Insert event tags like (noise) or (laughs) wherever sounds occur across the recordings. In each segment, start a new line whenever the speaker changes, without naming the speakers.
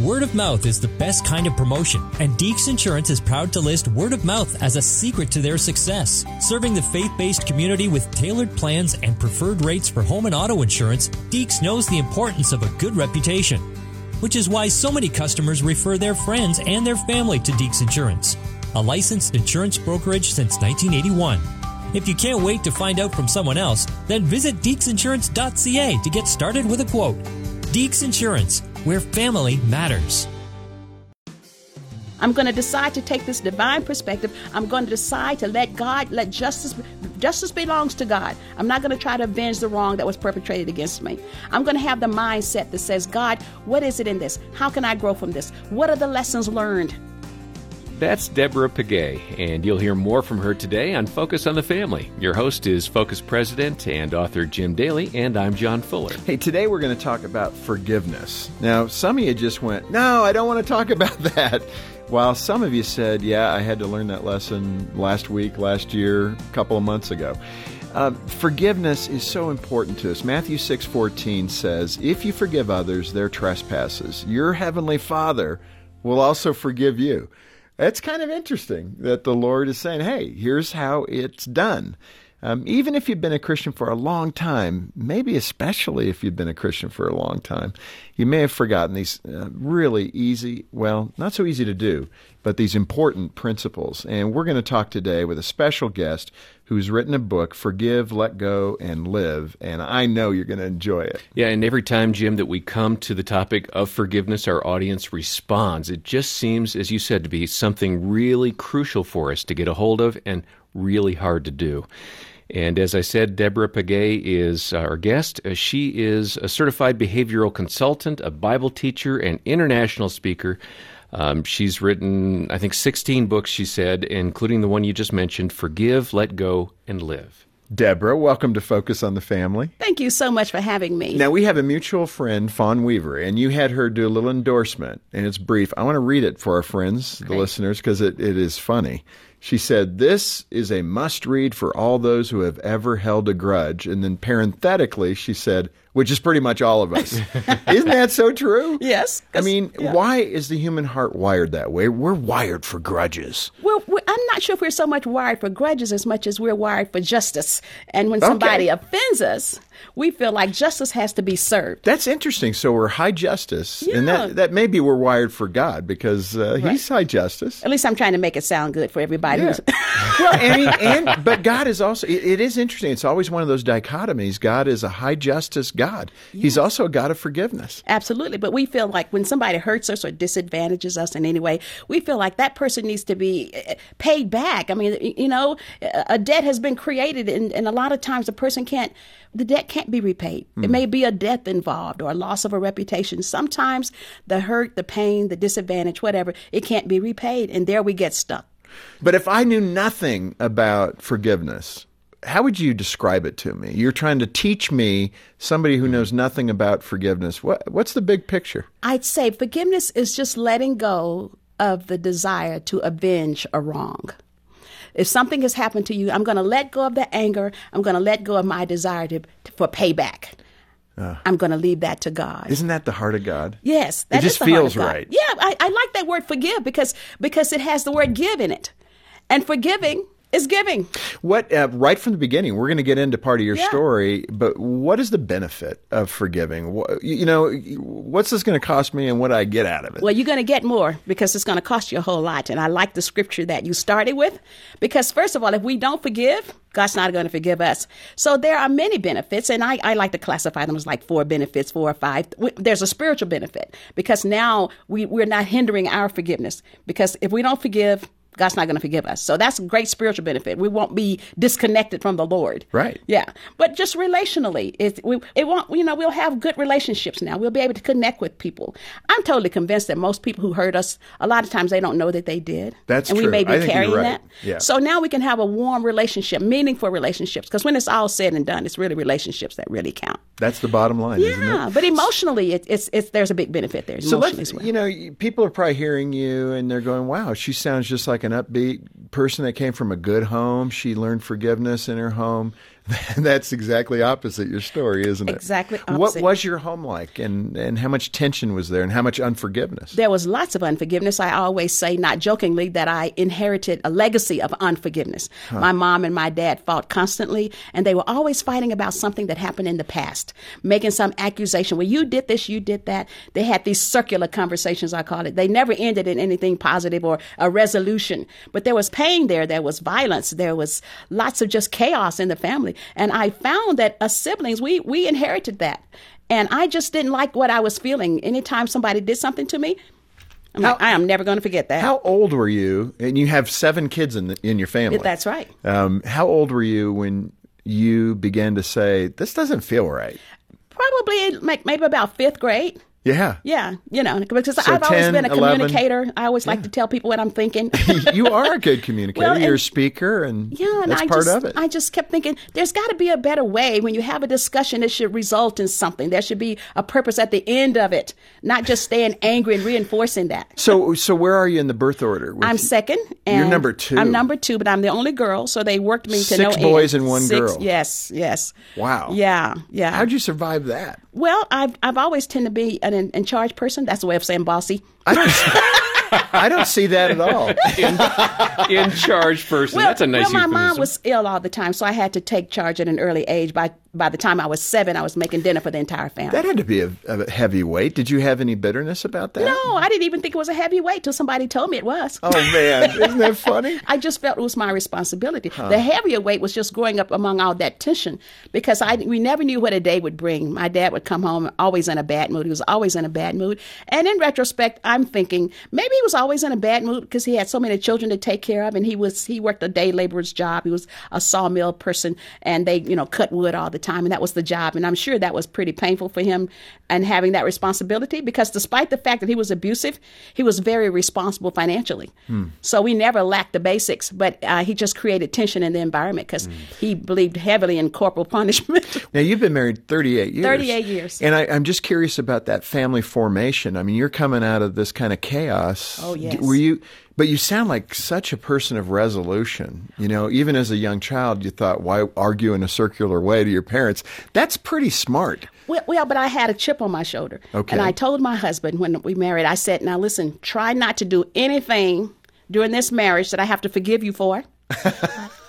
Word of mouth is the best kind of promotion, and Deeks Insurance is proud to list word of mouth as a secret to their success. Serving the faith based community with tailored plans and preferred rates for home and auto insurance, Deeks knows the importance of a good reputation, which is why so many customers refer their friends and their family to Deeks Insurance, a licensed insurance brokerage since 1981. If you can't wait to find out from someone else, then visit deeksinsurance.ca to get started with a quote. Deeks Insurance, where family matters.
I'm going to decide to take this divine perspective. I'm going to decide to let God, let justice, justice belongs to God. I'm not going to try to avenge the wrong that was perpetrated against me. I'm going to have the mindset that says, God, what is it in this? How can I grow from this? What are the lessons learned?
That's Deborah Pegues, and you'll hear more from her today on Focus on the Family. Your host is Focus President and author Jim Daly, and I'm John Fuller.
Hey, today we're going to talk about forgiveness. Now, some of you just went, No, I don't want to talk about (laughs) that. While some of you said, Yeah, I had to learn that lesson last week, last year, a couple of months ago. Uh, forgiveness is so important to us. Matthew 6:14 says, "If you forgive others their trespasses, your heavenly Father will also forgive you." It's kind of interesting that the Lord is saying, hey, here's how it's done. Um, even if you've been a Christian for a long time, maybe especially if you've been a Christian for a long time, you may have forgotten these uh, really easy, well, not so easy to do, but these important principles. And we're going to talk today with a special guest who's written a book, Forgive, Let Go, and Live. And I know you're going to enjoy it.
Yeah, and every time, Jim, that we come to the topic of forgiveness, our audience responds. It just seems, as you said, to be something really crucial for us to get a hold of and really hard to do. And as I said, Deborah Pegues is our guest. Uh, she is a certified behavioral consultant, a Bible teacher, and international speaker. Um, she's written, I think, 16 books, she said, including the one you just mentioned Forgive, Let Go, and Live.
Deborah, welcome to Focus on the Family.
Thank you so much for having me.
Now, we have a mutual friend, Fawn Weaver, and you had her do a little endorsement, and it's brief. I want to read it for our friends, the listeners, because it, it is funny. She said, This is a must read for all those who have ever held a grudge. And then parenthetically, she said, which is pretty much all of us. (laughs) Isn't that so true?
Yes.
I mean, yeah. why is the human heart wired that way? We're wired for grudges.
Well, I'm not sure if we're so much wired for grudges as much as we're wired for justice. And when somebody okay. offends us, we feel like justice has to be served.
That's interesting. So we're high justice, yeah. and that that maybe we're wired for God because uh, right. He's high justice.
At least I'm trying to make it sound good for everybody.
Yeah. (laughs) well, and, and, but God is also. It, it is interesting. It's always one of those dichotomies. God is a high justice God. Yes. He's also a God of forgiveness.
Absolutely. But we feel like when somebody hurts us or disadvantages us in any way, we feel like that person needs to be uh, paid back. I mean, you know, a debt has been created, and, and a lot of times the person can't the debt can't be repaid. Mm. It hmm. may be a death involved or a loss of a reputation. Sometimes the hurt, the pain, the disadvantage, whatever, it can't be repaid. And there we get stuck.
But if I knew nothing about forgiveness, how would you describe it to me? You're trying to teach me, somebody who knows nothing about forgiveness. What, what's the big picture?
I'd say forgiveness is just letting go of the desire to avenge a wrong. If something has happened to you, I'm going to let go of the anger. I'm going to let go of my desire to, for payback. Uh, I'm going to leave that to God.
Isn't that the heart of God?
Yes,
that it just feels right.
Yeah, I, I like that word forgive because because it has the word give in it, and forgiving is giving.
What uh, right from the beginning, we're going to get into part of your yeah. story, but what is the benefit of forgiving? What, you know, what's this going to cost me, and what do I get out of it?
Well, you're going to get more because it's going to cost you a whole lot. And I like the scripture that you started with, because first of all, if we don't forgive, God's not going to forgive us. So there are many benefits, and I, I like to classify them as like four benefits, four or five. There's a spiritual benefit because now we, we're not hindering our forgiveness. Because if we don't forgive, God's not going to forgive us. So that's a great spiritual benefit. We won't be disconnected from the Lord.
Right.
Yeah. But just relationally, it, we, it won't, you know, we'll have good relationships now. We'll be able to connect with people. I'm totally convinced that most people who hurt us, a lot of times they don't know that they did.
That's
and
true.
we may be
I
carrying
right.
that.
Yeah.
So now we can have a warm relationship, meaningful relationships. Because when it's all said and done, it's really relationships that really count.
That's the bottom line,
yeah, but emotionally, it, it's it's there's a big benefit there.
So let's, well. you know, people are probably hearing you and they're going, "Wow, she sounds just like an upbeat person that came from a good home. She learned forgiveness in her home." (laughs) That's exactly opposite your story, isn't it?
Exactly Opposite.
What was your home like, and and how much tension was there, and how much unforgiveness?
There was lots of unforgiveness. I always say, not jokingly, that I inherited a legacy of unforgiveness. My mom and my dad fought constantly, and they were always fighting about something that happened in the past, making some accusation. Well, you did this, you did that. They had these circular conversations, I call it. They never ended in anything positive or a resolution. But there was pain there, there was violence, there was lots of just chaos in the family. And I found that as siblings, we, we inherited that. And I just didn't like what I was feeling. Anytime somebody did something to me, I'm like, I am never going to forget that.
How old were you? And you have seven kids in the, in your family.
That's right.
Um, how old were you when you began to say this doesn't feel right?
Probably like maybe about fifth grade.
Yeah,
Yeah, you know, because
So
I've always been a
11.
communicator. I always like to tell people what I'm thinking. (laughs)
you are a good communicator.
Well,
You're a speaker, and
Yeah, and
that's
I
part
just,
of it.
I just kept thinking, there's got to be a better way. When you have a discussion, it should result in something. There should be a purpose at the end of it, not just staying angry and reinforcing that.
so, so where are you in the birth order? with-
I'm second. And
You're number two.
I'm number two, but I'm the only girl, so they worked me to
Six
no end.
boys and one
Six-
girl.
Yes, yes.
Wow.
Yeah, yeah.
How'd you survive that?
Well, I've I've always tend to be an in, in charge person. That's the way of saying bossy.
I don't. I don't see that at all.
In charge person.
Well,
That's a nice
well, my mom was ill all the time, so I had to take charge at an early age. By by the time I was seven, I was making dinner for the entire family.
That had to be a, a heavy weight. Did you have any bitterness about that?
no, I didn't even think it was a heavy weight till somebody told me it was.
Oh man, (laughs) isn't that funny?
I just felt it was my responsibility. The heavier weight was just growing up among all that tension because I we never knew what a day would bring. My dad would come home always in a bad mood. He was always in a bad mood. And in retrospect, I'm thinking maybe he was always in a bad mood because he had so many children to take care of, and he was he worked a day laborer's job. He was a sawmill person, and they you know cut wood all the time, and that was the job. And I'm sure that was pretty painful for him and having that responsibility because despite the fact that he was abusive, he was very responsible financially. So we never lacked the basics, but uh, he just created tension in the environment because he believed heavily in corporal (laughs) punishment.
Now you've been married 38 years.
38 years.
And I, I'm just curious about that family formation. I mean, you're coming out of this kind of chaos.
Oh, yes.
Were you? But you sound like such a person of resolution. You know, even as a young child, you thought, why argue in a circular way to your parents? That's pretty smart.
well, well, but I had a chip on my shoulder.
Okay.
And I told my husband when we married, I said, now listen, try not to do anything during this marriage that I have to forgive you for. (laughs)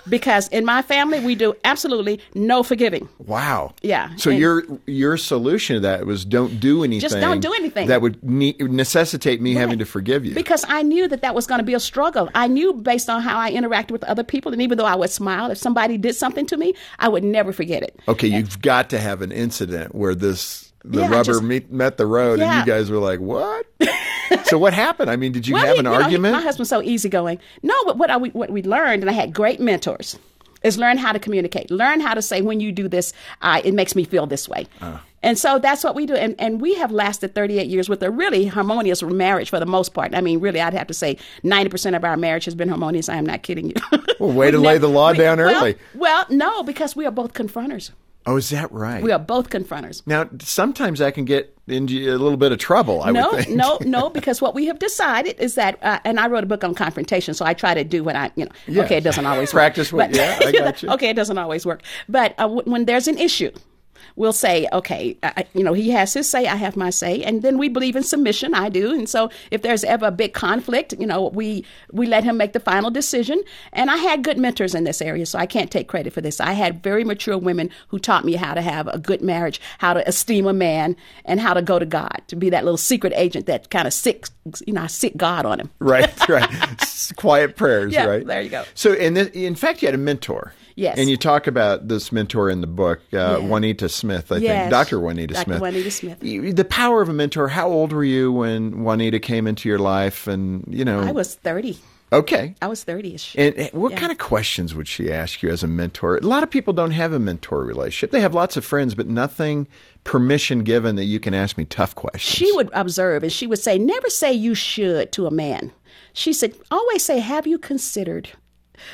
because in my family, we do absolutely no forgiving.
Wow.
Yeah,
So
and-
your your solution to that was don't do anything.
Just don't do anything.
That would ne- necessitate me having to forgive you.
Because I knew that that was going to be a struggle. I knew based on how I interacted with other people, and even though I would smile, if somebody did something to me, I would never forget it.
Okay, you've got to have an incident where this the
Yeah,
rubber
just-
meet, met the road, and you guys were like, "What?" (laughs) (laughs) so what happened? I mean, did you
Well,
have
he-
an
you know, he-
argument?
my husband's so easygoing. No, but what I, we- what we learned, and I had great mentors, is learn how to communicate. Learn how to say when you do this, uh, it makes me feel this way.
Ah.
And so that's what we do. And, and we have lasted 38 years with a really harmonious marriage for the most part. I mean, really, I'd have to say 90% of our marriage has been harmonious. I am not kidding you.
Well, way (laughs) to lay the law
we-
down
well-
early.
Well, no, because we are both confronters.
Oh, is that right?
We are both confronters.
now, sometimes I can get into a little bit of trouble. I
no,
would think.
no, no, (laughs) because what we have decided is that, uh, and I wrote a book on confrontation, so I try to do what I, you know,
Yeah.
okay, it doesn't always
Practice
work.
what- yeah, I got (laughs) you.
okay, it doesn't always work. But uh, w- when there's an issue, we'll say, okay, I, you know, he has his say, I have my say, and then we believe in submission. I do, and so if there's ever a big conflict, you know, we we let him make the final decision. And I had good mentors in this area, so I can't take credit for this. I had very mature women who taught me how to have a good marriage, how to esteem a man, and how to go to God, to be that little secret agent that kind of sick, you know, I sick God on him.
right, (laughs) right. Quiet prayers,
Yeah,
right?
there you go.
So, in this, in fact, you had a mentor.
Yes.
And you talk about this mentor in the book, uh, Juanita Smith, I think, Dr. Juanita
Dr.
Smith.
Juanita Smith.
The power of a mentor. How old were you when Juanita came into your life? And, you know,
I was 30.
okay.
I was 30ish.
And and what
Yeah.
kind of questions would she ask you as a mentor? A lot of people don't have a mentor relationship. They have lots of friends, but nothing permission given that you can ask me tough questions.
she would observe and she would say, Never say you should to a man. She said, Always say, Have you considered?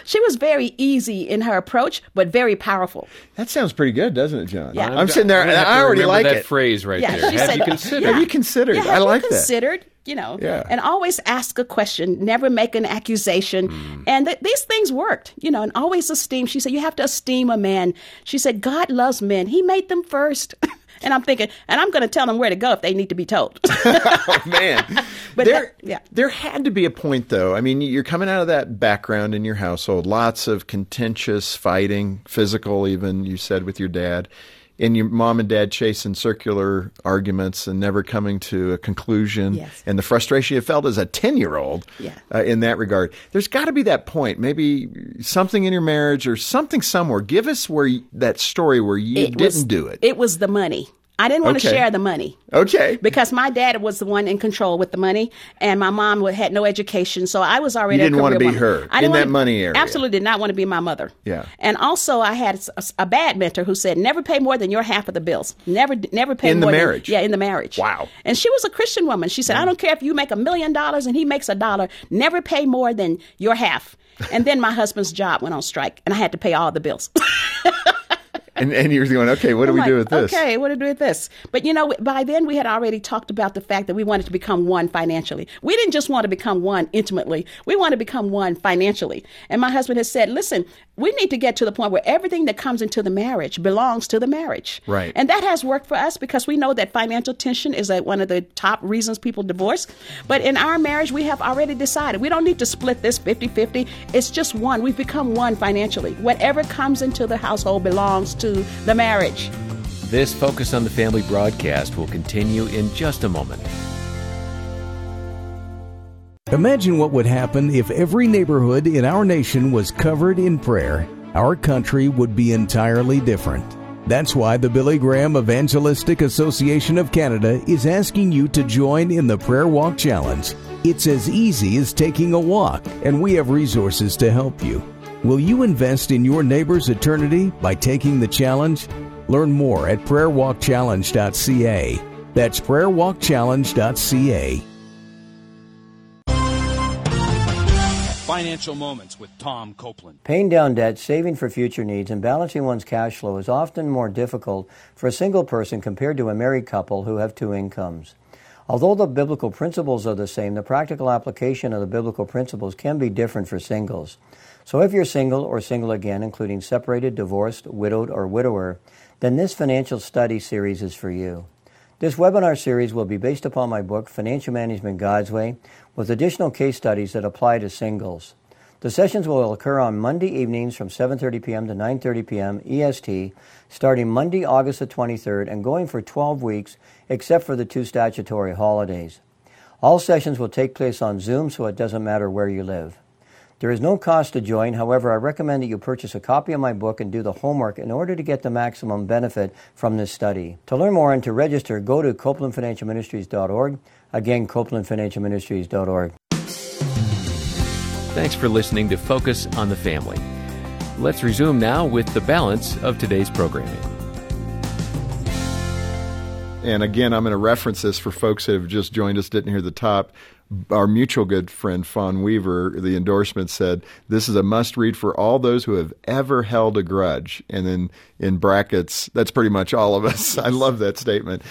She was very easy in her approach, but very powerful.
that sounds pretty good, doesn't it, John?
Yeah.
I'm sitting there,
I'm
and
gonna have
I already like
that
it.
phrase right
Yeah,
there.
she
Have
said-
you considered?
Have you considered?
Yeah,
I
have
like
you
that.
considered? You know,
Yeah.
and always ask a question, never make an accusation.
Mm.
And th- these things worked, you know, and always esteem. She said, You have to esteem a man. She said, God loves men. He made them first. (laughs) and I'm thinking, and I'm going to tell them where to go if they need to be told. (laughs)
oh man (laughs)
But
there,
that- yeah.
there had to be a point though i mean you're coming out of that background in your household lots of contentious fighting physical even you said with your dad and your mom and dad chasing circular arguments and never coming to a conclusion
Yes.
and the frustration you felt as a 10 year old
Yeah.
uh, in that regard there's got to be that point maybe something in your marriage or something somewhere give us where you, that story where you
It
didn't
was-
do it
It was the money. I didn't want to share the money.
okay
because my dad was the one in control with the money, and my mom had no education, so I was already.
You didn't wanna
career
be
woman.
her
I didn't
in that
wanna-
money area.
Absolutely did not want to be my mother.
Yeah.
and also I had a, a bad mentor who said, "Never pay more than your half of the bills. Never, never pay more
In the
more than-
marriage?
yeah, in the marriage.
Wow.
And she was a Christian woman. She said, "I don't care if you make a million dollars and he makes a dollar. Never pay more than your half." And then my husband's job went on strike, and I had to pay all the bills. (laughs)
and, and you're going okay what do
I'm
we
like,
do with this
Okay, what do we do with this? But you know, by then we had already talked about the fact that we wanted to become one financially. We didn't just want to become one intimately. We want to become one financially. And my husband has said, listen, we need to get to the point where everything that comes into the marriage belongs to the marriage.
Right.
And that has worked for us because we know that financial tension is like one of the top reasons people divorce. But in our marriage, we have already decided we don't need to split this 50 50. It's just one. We've become one financially. Whatever comes into the household belongs to the marriage.
This Focus on the Family broadcast will continue in just a moment.
Imagine what would happen if every neighborhood in our nation was covered in prayer. Our country would be entirely different. That's why the Billy Graham Evangelistic Association of Canada is asking you to join in the Prayer Walk Challenge. It's as easy as taking a walk, and we have resources to help you. Will you invest in your neighbor's eternity by taking the challenge? Learn more at prayerwalkchallenge.ca. That's prayerwalkchallenge.ca.
Financial Moments with Tom Copeland.
Paying down debt, saving for future needs, and balancing one's cash flow is often more difficult for a single person compared to a married couple who have two incomes. Although the biblical principles are the same, the practical application of the biblical principles can be different for singles. So if you're single or single again, including separated, divorced, widowed, or widower, then this financial study series is for you. This webinar series will be based upon my book, Financial Management God's Way, with additional case studies that apply to singles. The sessions will occur on Monday evenings from 7:30 p.m. to 9:30 p.m. EST, starting Monday, August the 23rd, and going for 12 weeks, except for the two statutory holidays. All sessions will take place on Zoom, so it doesn't matter where you live. There is no cost to join. However, I recommend that you purchase a copy of my book and do the homework in order to get the maximum benefit from this study. To learn more and to register, go to copelandfinancialministries.org. Again, copelandfinancialministries.org.
Thanks for listening to Focus on the Family. Let's resume now with the balance of today's programming.
And again, I'm going to reference this for folks that have just joined us, didn't hear the top. Our mutual good friend, Fawn Weaver, the endorsement said, This is a must read for all those who have ever held a grudge. And then in brackets, that's pretty much all of us. I love that statement.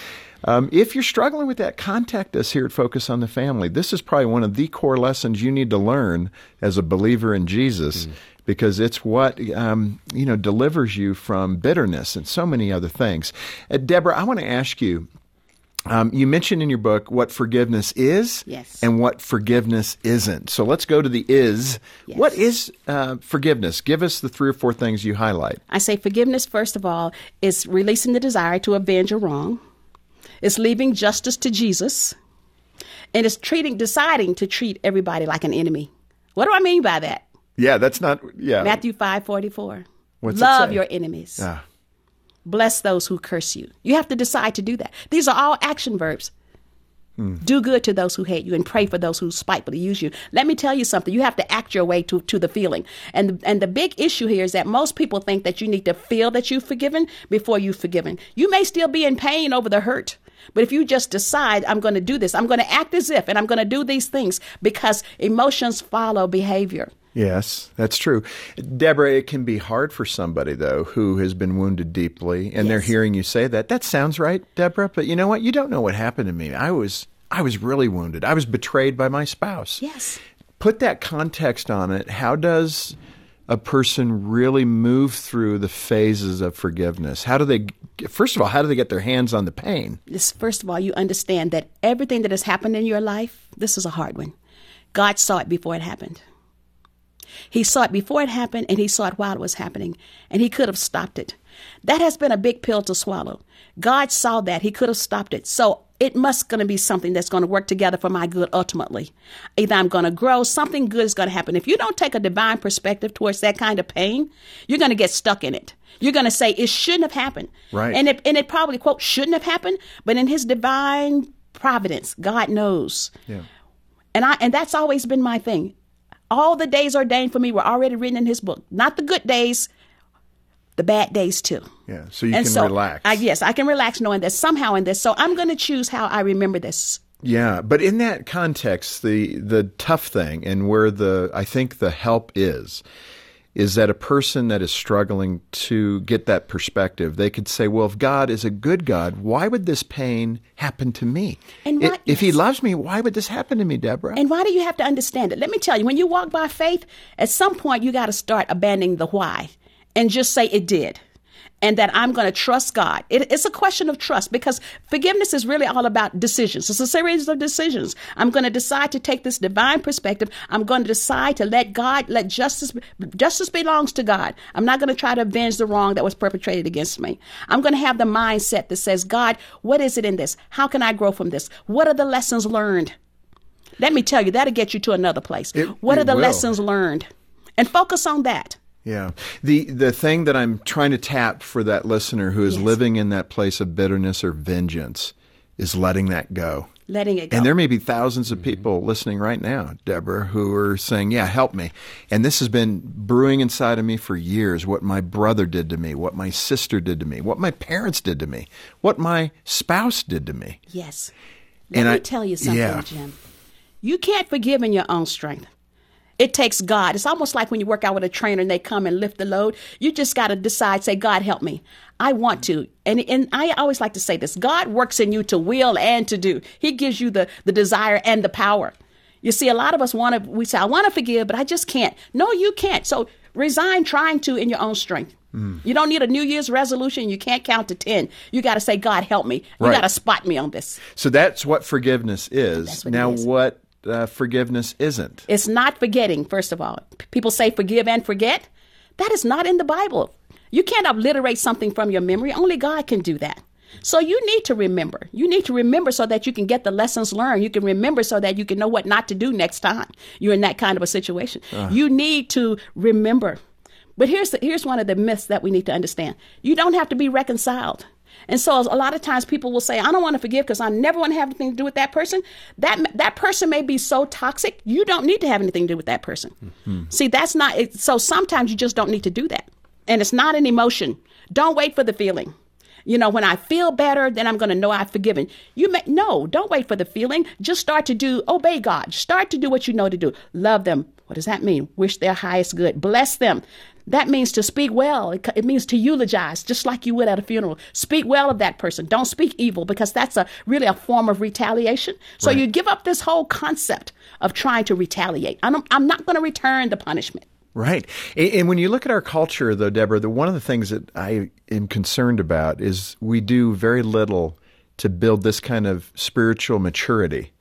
Um, if you're struggling with that, contact us here at Focus on the Family. This is probably one of the core lessons you need to learn as a believer in Jesus. Because it's what um, you know delivers you from bitterness and so many other things. Uh, Deborah, I want to ask you. Um, you mentioned in your book what forgiveness is
Yes.
and what forgiveness isn't. So let's go to the is.
Yes.
What is uh, forgiveness? Give us the three or four things you highlight.
I say forgiveness, first of all, is releasing the desire to avenge a wrong. It's leaving justice to Jesus. And it's treating, deciding to treat everybody like an enemy. What do I mean by that?
Yeah, that's not. Yeah,
Matthew five forty four.
What's it
Love your enemies.
Ah.
Bless those who curse you. You have to decide to do that. These are all action verbs. Hmm. Do good to those who hate you and pray for those who spitefully use you. Let me tell you something. You have to act your way to, to the feeling. And, and the big issue here is that most people think that you need to feel that you've forgiven before you've forgiven. You may still be in pain over the hurt. But if you just decide, I'm going to do this, I'm going to act as if, and I'm going to do these things because emotions follow behavior.
Yes, that's true. Deborah, it can be hard for somebody, though, who has been wounded deeply, and they're hearing you say that. That sounds right, Deborah, but you know what? You don't know what happened to me. I was I was really wounded. I was betrayed by my spouse.
Yes.
Put that context on it. How does a person really move through the phases of forgiveness? How do they, first of all, how do they get their hands on the pain?
This, first of all, you understand that everything that has happened in your life, this is a hard one. God saw it before it happened. He saw it before it happened and he saw it while it was happening, and he could have stopped it. That has been a big pill to swallow. God saw that. He could have stopped it. So it must going to be something that's going to work together for my good ultimately. Either I'm going to grow, something good is going to happen. If you don't take a divine perspective towards that kind of pain, you're going to get stuck in it. You're going to say it shouldn't have happened.
Right.
And it, and it probably, quote, shouldn't have happened, but in his divine providence, God knows.
Yeah.
And I and that's always been my thing. All the days ordained for me were already written in his book. Not the good days, the bad days too.
Yeah. So you
and
can
so,
relax.
I, yes, I can relax knowing that somehow in this. So I'm going to choose how I remember this.
Yeah, but in that context, the the tough thing and where the I think the help is is that a person that is struggling to get that perspective, they could say, "Well, if God is a good God, why would this pain happen to me?
And why-
if He loves me, why would this happen to me, Deborah?"
And why do you have to understand it? Let me tell you, when you walk by faith, at some point you got to start abandoning the why and just say it did. And that I'm going to trust God. It, it's a question of trust because forgiveness is really all about decisions. It's a series of decisions. I'm going to decide to take this divine perspective. I'm going to decide to let God, let justice, justice belongs to God. I'm not going to try to avenge the wrong that was perpetrated against me. I'm going to have the mindset that says, God, what is it in this? How can I grow from this? What are the lessons learned? Let me tell you, that'll get you to another place.
It-
what
it
are the
will.
lessons learned? And focus on that.
Yeah. The the thing that I'm trying to tap for that listener who is
Yes.
living in that place of bitterness or vengeance is letting that go.
Letting it go.
And there may be thousands of mm-hmm. people listening right now, Deborah, who are saying, Yeah, help me. And this has been brewing inside of me for years what my brother did to me, what my sister did to me, what my parents did to me, what my spouse did to me.
yes. Let
And
me
I-
tell you something,
yeah.
Jim. You can't forgive in your own strength. It takes God. It's almost like when you work out with a trainer and they come and lift the load. You just got to decide, say, God, help me. I want to. And, and I always like to say this God works in you to will and to do. He gives you the, the desire and the power. You see, a lot of us want to, we say, I want to forgive, but I just can't. No, you can't. So resign trying to in your own strength. Mm. You don't need a New Year's resolution. You can't count to 10. You got to say, God, help me. You
Right.
got to spot me on this.
So that's what forgiveness is.
What
now,
is.
what uh, forgiveness isn't?
It's not forgetting, first of all. P- People say forgive and forget. That is not in the Bible. You can't obliterate something from your memory. Only God can do that. So you need to remember. You need to remember so that you can get the lessons learned. You can remember so that you can know what not to do next time you're in that kind of a situation. You need to remember. But here's the, here's one of the myths that we need to understand. You don't have to be reconciled. And so a lot of times people will say, I don't want to forgive because I never want to have anything to do with that person. That that person may be so toxic, you don't need to have anything to do with that person. Mm-hmm. See, that's not it, so sometimes you just don't need to do that. And it's not an emotion. Don't wait for the feeling. You know, when I feel better, then I'm going to know I've forgiven. You may no, don't wait for the feeling. Just start to do obey God. Start to do what you know to do. Love them. What does that mean? Wish their highest good. Bless them. That means to speak well. It, it means to eulogize, just like you would at a funeral. Speak well of that person. Don't speak evil because that's a really a form of retaliation. So you give up this whole concept of trying to retaliate. I'm, I'm not going to return the punishment.
Right. And, and when you look at our culture, though, Deborah, the, one of the things that I am concerned about is we do very little to build this kind of spiritual maturity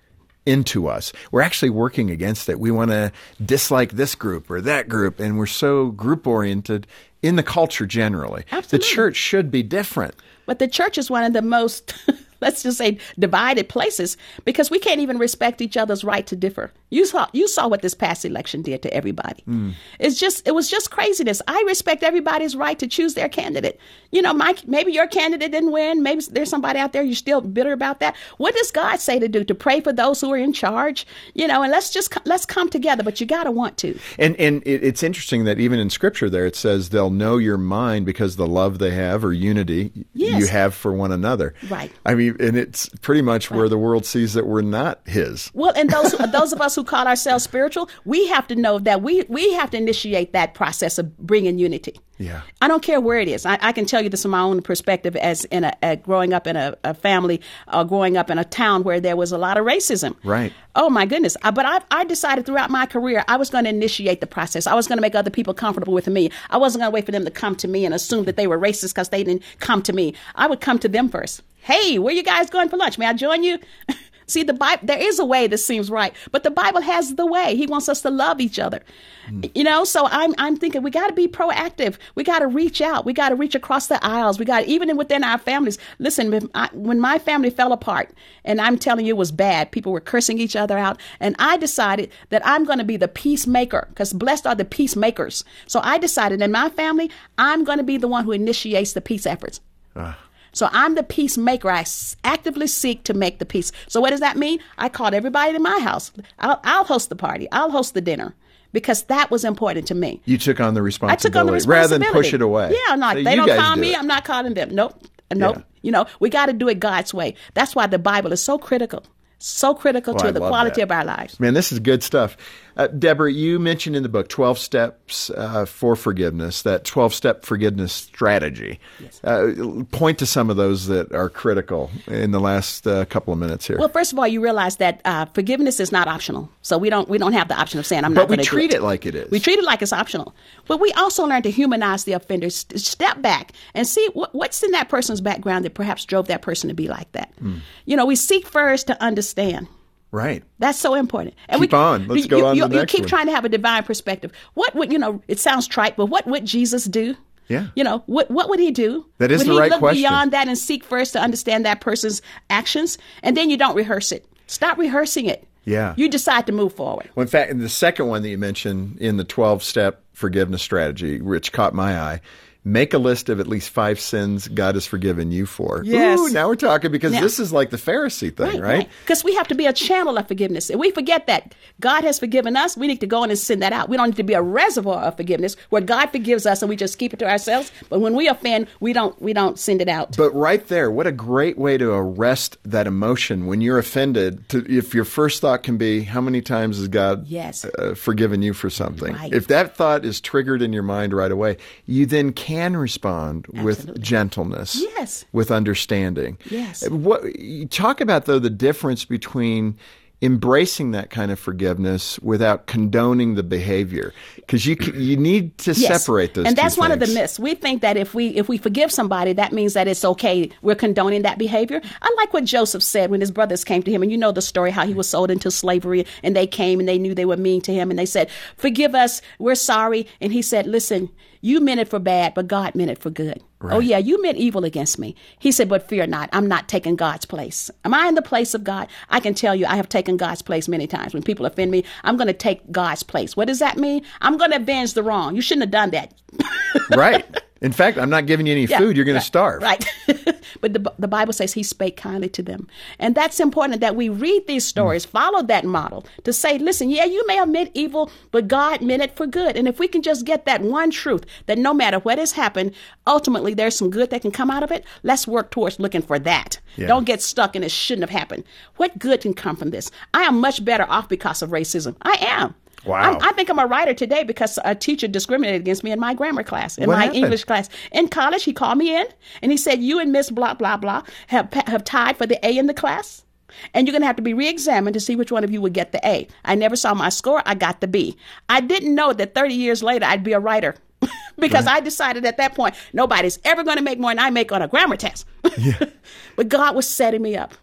into us. We're actually working against it. We want to dislike this group or that group, and we're so group oriented in the culture generally.
Absolutely.
The church should be different.
But the church is one of the most, (laughs) (laughs) let's just say, divided places because we can't even respect each other's right to differ. You saw, you saw what this past election did to everybody. Mm. It's just, it was just craziness. I respect everybody's right to choose their candidate. You know, Mike, maybe your candidate didn't win. Maybe there's somebody out there you're still bitter about that. What does God say to do? To pray for those who are in charge. You know, and let's just let's come together. But you got to want to.
And and it's interesting that even in Scripture, there it says they'll know your mind because the love they have or unity
Yes.
you have for one another.
Right.
I mean, and it's pretty much where the world sees that we're not His.
Well, and those (laughs) those of us who call ourselves spiritual, we have to know that we we have to initiate that process of bringing unity.
Yeah.
I don't care where it is. I, I can tell you this from my own perspective as in a, a growing up in a, a family, uh, growing up in a town where there was a lot of racism.
Right.
Oh my goodness! Uh, but I, I decided throughout my career I was going to initiate the process. I was going to make other people comfortable with me. I wasn't going to wait for them to come to me and assume that they were racist because they didn't come to me. I would come to them first. Hey, where you guys going for lunch? May I join you? (laughs) See, the Bible, there is a way that seems right, but the Bible has the way. He wants us to love each other. Mm. You know, so I'm, I'm thinking we got to be proactive. We got to reach out. We got to reach across the aisles. We got, even within our families. Listen, when, I, when my family fell apart, and I'm telling you it was bad, people were cursing each other out, and I decided that I'm going to be the peacemaker, because blessed are the peacemakers. So I decided in my family, I'm going to be the one who initiates the peace efforts. Uh. So I'm the peacemaker. I actively seek to make the peace. So what does that mean? I called everybody to my house. I'll, I'll host the party. I'll host the dinner because that was important to me.
You took on the responsibility.
I took on the responsibility
rather than push it away.
Yeah, no, so they don't call do me. It. I'm not calling them. Nope, nope. Yeah. You know, we got to do it God's way. That's why the Bible is so critical so critical to oh, the quality
that.
of our lives.
Man, this is good stuff. Uh, Deborah, you mentioned in the book 12 steps uh, for forgiveness, that 12 step forgiveness strategy. Yes. Uh, point to some of those that are critical in the last uh, couple of minutes here.
Well, first of all, you realize that uh, forgiveness is not optional. So we don't we don't have the option of saying I'm
but
not going
to But we treat
it.
it like it is.
We treat it like it's optional. But we also learn to humanize the offender, step back and see what, what's in that person's background that perhaps drove that person to be like that. Mm. You know, we seek first to understand.
Right.
That's so important.
And keep we, on. Let's
you,
go on
you, you keep
one.
trying to have a divine perspective. What would you know? It sounds trite, but what would Jesus do?
Yeah.
You know, what what would he do?
That is
would
the
he
right
look beyond that and seek first to understand that person's actions, and then you don't rehearse it. Stop rehearsing it.
Yeah.
You decide to move forward.
Well, in fact, the second one that you mentioned in the 12 step forgiveness strategy, which caught my eye, make a list of at least five sins God has forgiven you for.
Yes.
Ooh, now we're talking because
Now-
this is like the Pharisee thing, right?
Because we have to be a channel of forgiveness. And we forget that God has forgiven us. We need to go in and send that out. We don't need to be a reservoir of forgiveness where God forgives us and we just keep it to ourselves. But when we offend, we don't we don't send it out.
But right there, what a great way to arrest that emotion when you're offended. To, if your first thought can be, "How many times has God
Yes.
uh, forgiven you for something?"
Right.
If that thought is triggered in your mind right away, you then can respond with gentleness,
Yes.
with understanding.
Yes.
What talk about though the difference between embracing that kind of forgiveness without condoning the behavior because you you need to
Yes.
separate those
and that's one of the myths we think that if we if we forgive somebody that means that it's okay we're condoning that behavior i like what joseph said when his brothers came to him and you know the story how he was sold into slavery and they came and they knew they were mean to him and they said forgive us we're sorry and he said listen you meant it for bad but god meant it for good Oh, yeah, you meant evil against me. He said, but fear not. I'm not taking God's place. Am I in the place of God? I can tell you, I have taken God's place many times. When people offend me, I'm going to take God's place. What does that mean? I'm going to avenge the wrong. You shouldn't have done that. (laughs)
right. In fact, I'm not giving you any
Yeah,
food. You're going to starve.
Right. (laughs) but the, the Bible says he spake kindly to them. And that's important that we read these stories, mm. follow that model to say, listen, yeah, you may have meant evil, but God meant it for good. And if we can just get that one truth that no matter what has happened, ultimately there's some good that can come out of it, let's work towards looking for that.
Yeah.
Don't get stuck in it shouldn't have happened. What good can come from this? I am much better off because of racism. I am.
Wow.
I'm- I think I'm a writer today because a teacher discriminated against me in my grammar class, in
What
my
happened?
English class. In college, he called me in and he said, You and Miss blah, blah, blah have, have tied for the A in the class. And you're going to have to be re examined to see which one of you would get the A. I never saw my score. I got the B. I didn't know that 30 years later I'd be a writer (laughs) because I decided at that point nobody's ever going to make more than I make on a grammar test. yeah. (laughs) but God was setting me up.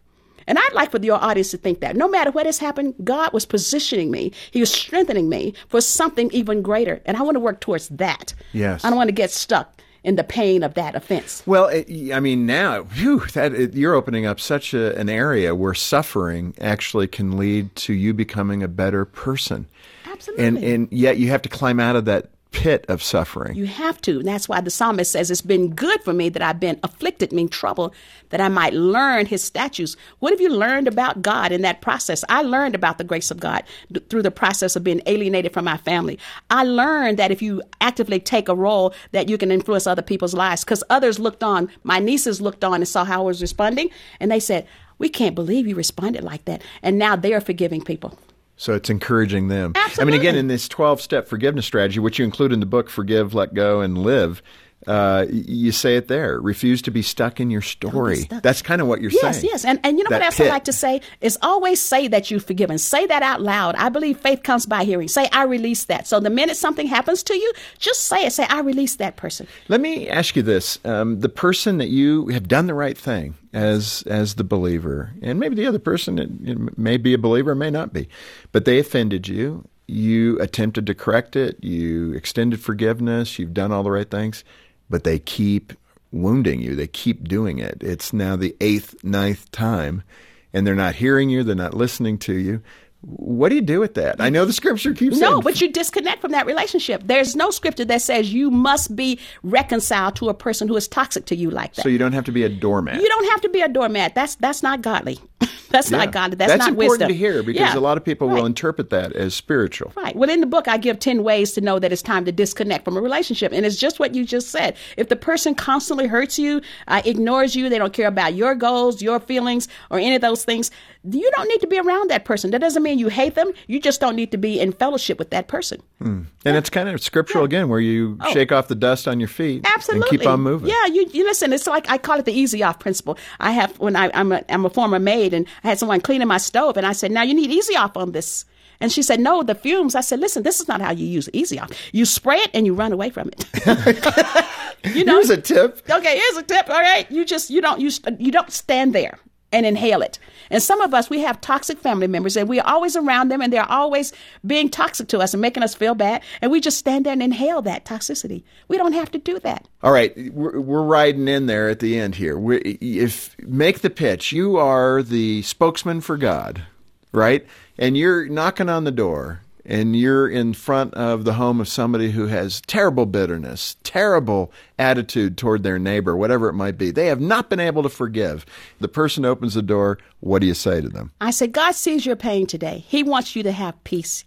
And I'd like for your audience to think that no matter what has happened, God was positioning me. He was strengthening me for something even greater. And I want to work towards that.
Yes.
I don't want to get stuck in the pain of that offense.
Well, it, I mean, now whew, that it, you're opening up such a, an area where suffering actually can lead to you becoming a better person.
Absolutely.
And and yet you have to climb out of that pit of suffering.
You have to. And that's why the psalmist says, It's been good for me that I've been afflicted, mean trouble, that I might learn his statutes. What have you learned about God in that process? I learned about the grace of God through the process of being alienated from my family. I learned that if you actively take a role, that you can influence other people's lives. Because others looked on, my nieces looked on and saw how I was responding, and they said, We can't believe you responded like that. And now they're forgiving people.
So it's encouraging them.
Absolutely.
I mean, again, in this 12 step forgiveness strategy, which you include in the book, Forgive, Let Go, and Live, uh, you say it there. Refuse to be stuck in your story.
stuck.
That's kind of what you're
Yes,
saying.
yes. Yes. And, and you know
That
what else
pit.
I like to say? Is always say that you've forgiven. Say that out loud. I believe faith comes by hearing. Say, I release that. So the minute something happens to you, just say it. Say, I release that person.
Let me ask you this: um, the person that you have done the right thing as as the believer, and maybe the other person it, it may be a believer, may not be, but they offended you. You attempted to correct it. You extended forgiveness. You've done all the right things, but they keep wounding you. They keep doing it. It's now the eighth, ninth time, and they're not hearing you. They're not listening to you. What do you do with that? I know the scripture keeps saying
No,
saying
but you disconnect from that relationship. There's no scripture that says you must be reconciled to a person who is toxic to you like that.
so you don't have to be a doormat.
You don't have to be a doormat. That's that's not godly. (laughs) that's
Yeah.
not God. That's, not wisdom.
That's important
wisdom.
to hear because
Yeah.
a lot of people will interpret that as spiritual.
Right. Well, in the book, I give 10 ways to know that it's time to disconnect from a relationship. And it's just what you just said. If the person constantly hurts you, uh, ignores you, they don't care about your goals, your feelings, or any of those things, you don't need to be around that person. That doesn't mean you hate them. You just don't need to be in fellowship with that person.
And it's kind of scriptural again, where you shake off the dust on your feet
Oh. Absolutely.
and keep on moving.
Yeah, you, you listen. It's like I call it the easy off principle. I have when I, I'm a I'm a former maid, and I had someone cleaning my stove, and I said, "Now you need easy off on this." And she said, "No, the fumes." I said, "Listen, this is not how you use easy off. You spray it and you run away from it." (laughs) you know.
Here's a tip.
Okay, here's a tip. All right, you just you don't you you don't stand there and inhale it. And some of us we have toxic family members, and we're always around them, and they're always being toxic to us and making us feel bad, and we just stand there and inhale that toxicity. We don't have to do that.
All right, we're, we're riding in there at the end here. we if make the pitch, you are the spokesman for God, right? And you're knocking on the door, and you're in front of the home of somebody who has terrible bitterness, terrible attitude toward their neighbor, whatever it might be. They have not been able to forgive. The person opens the door. What do you say to them?
I said, God sees your pain today. He wants you to have peace.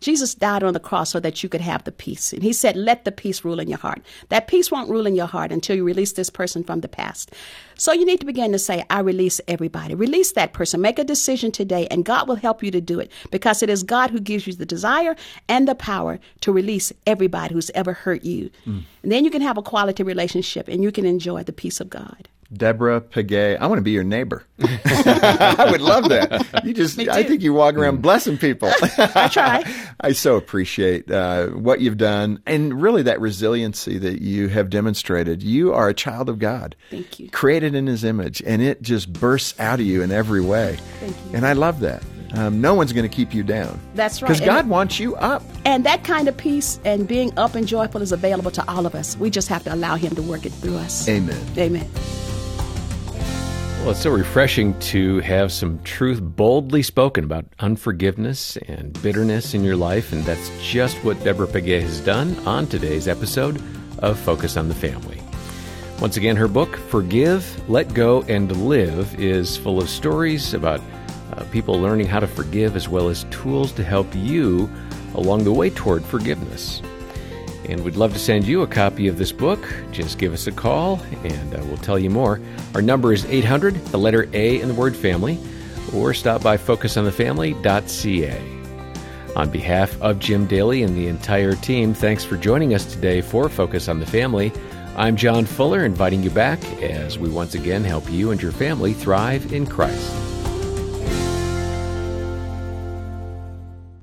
Jesus died on the cross so that you could have the peace. And he said, let the peace rule in your heart. That peace won't rule in your heart until you release this person from the past. So you need to begin to say, I release everybody. Release that person. Make a decision today, and God will help you to do it because it is God who gives you the desire and the power to release everybody who's ever hurt you. Mm. And then you can have a quality relationship and you can enjoy the peace of God.
Deborah Pegues. I want to be your neighbor. (laughs) I would love that. You just, I think you walk around blessing people. (laughs)
I try. (laughs)
I so appreciate uh, what you've done and really that resiliency that you have demonstrated. You are a child of God.
Thank you.
Created in His image, and it just bursts out of you in every way.
Thank you.
And I love that. Um, no one's going to keep you down.
That's right.
Because God
it-
wants you up.
And that kind of peace and being up and joyful is available to all of us. We just have to allow Him to work it through us.
Amen.
Amen.
Well, it's so refreshing to have some truth boldly spoken about unforgiveness and bitterness in your life, and that's just what Deborah Pegues has done on today's episode of Focus on the Family. Once again, her book, Forgive, Let Go, and Live, is full of stories about uh, people learning how to forgive as well as tools to help you along the way toward forgiveness. And we'd love to send you a copy of this book. Just give us a call and uh, we'll tell you more. Our number is 800, the letter A in the word family, or stop by focusonthefamily.ca. On behalf of Jim Daly and the entire team, thanks for joining us today for Focus on the Family. I'm John Fuller, inviting you back as we once again help you and your family thrive in Christ.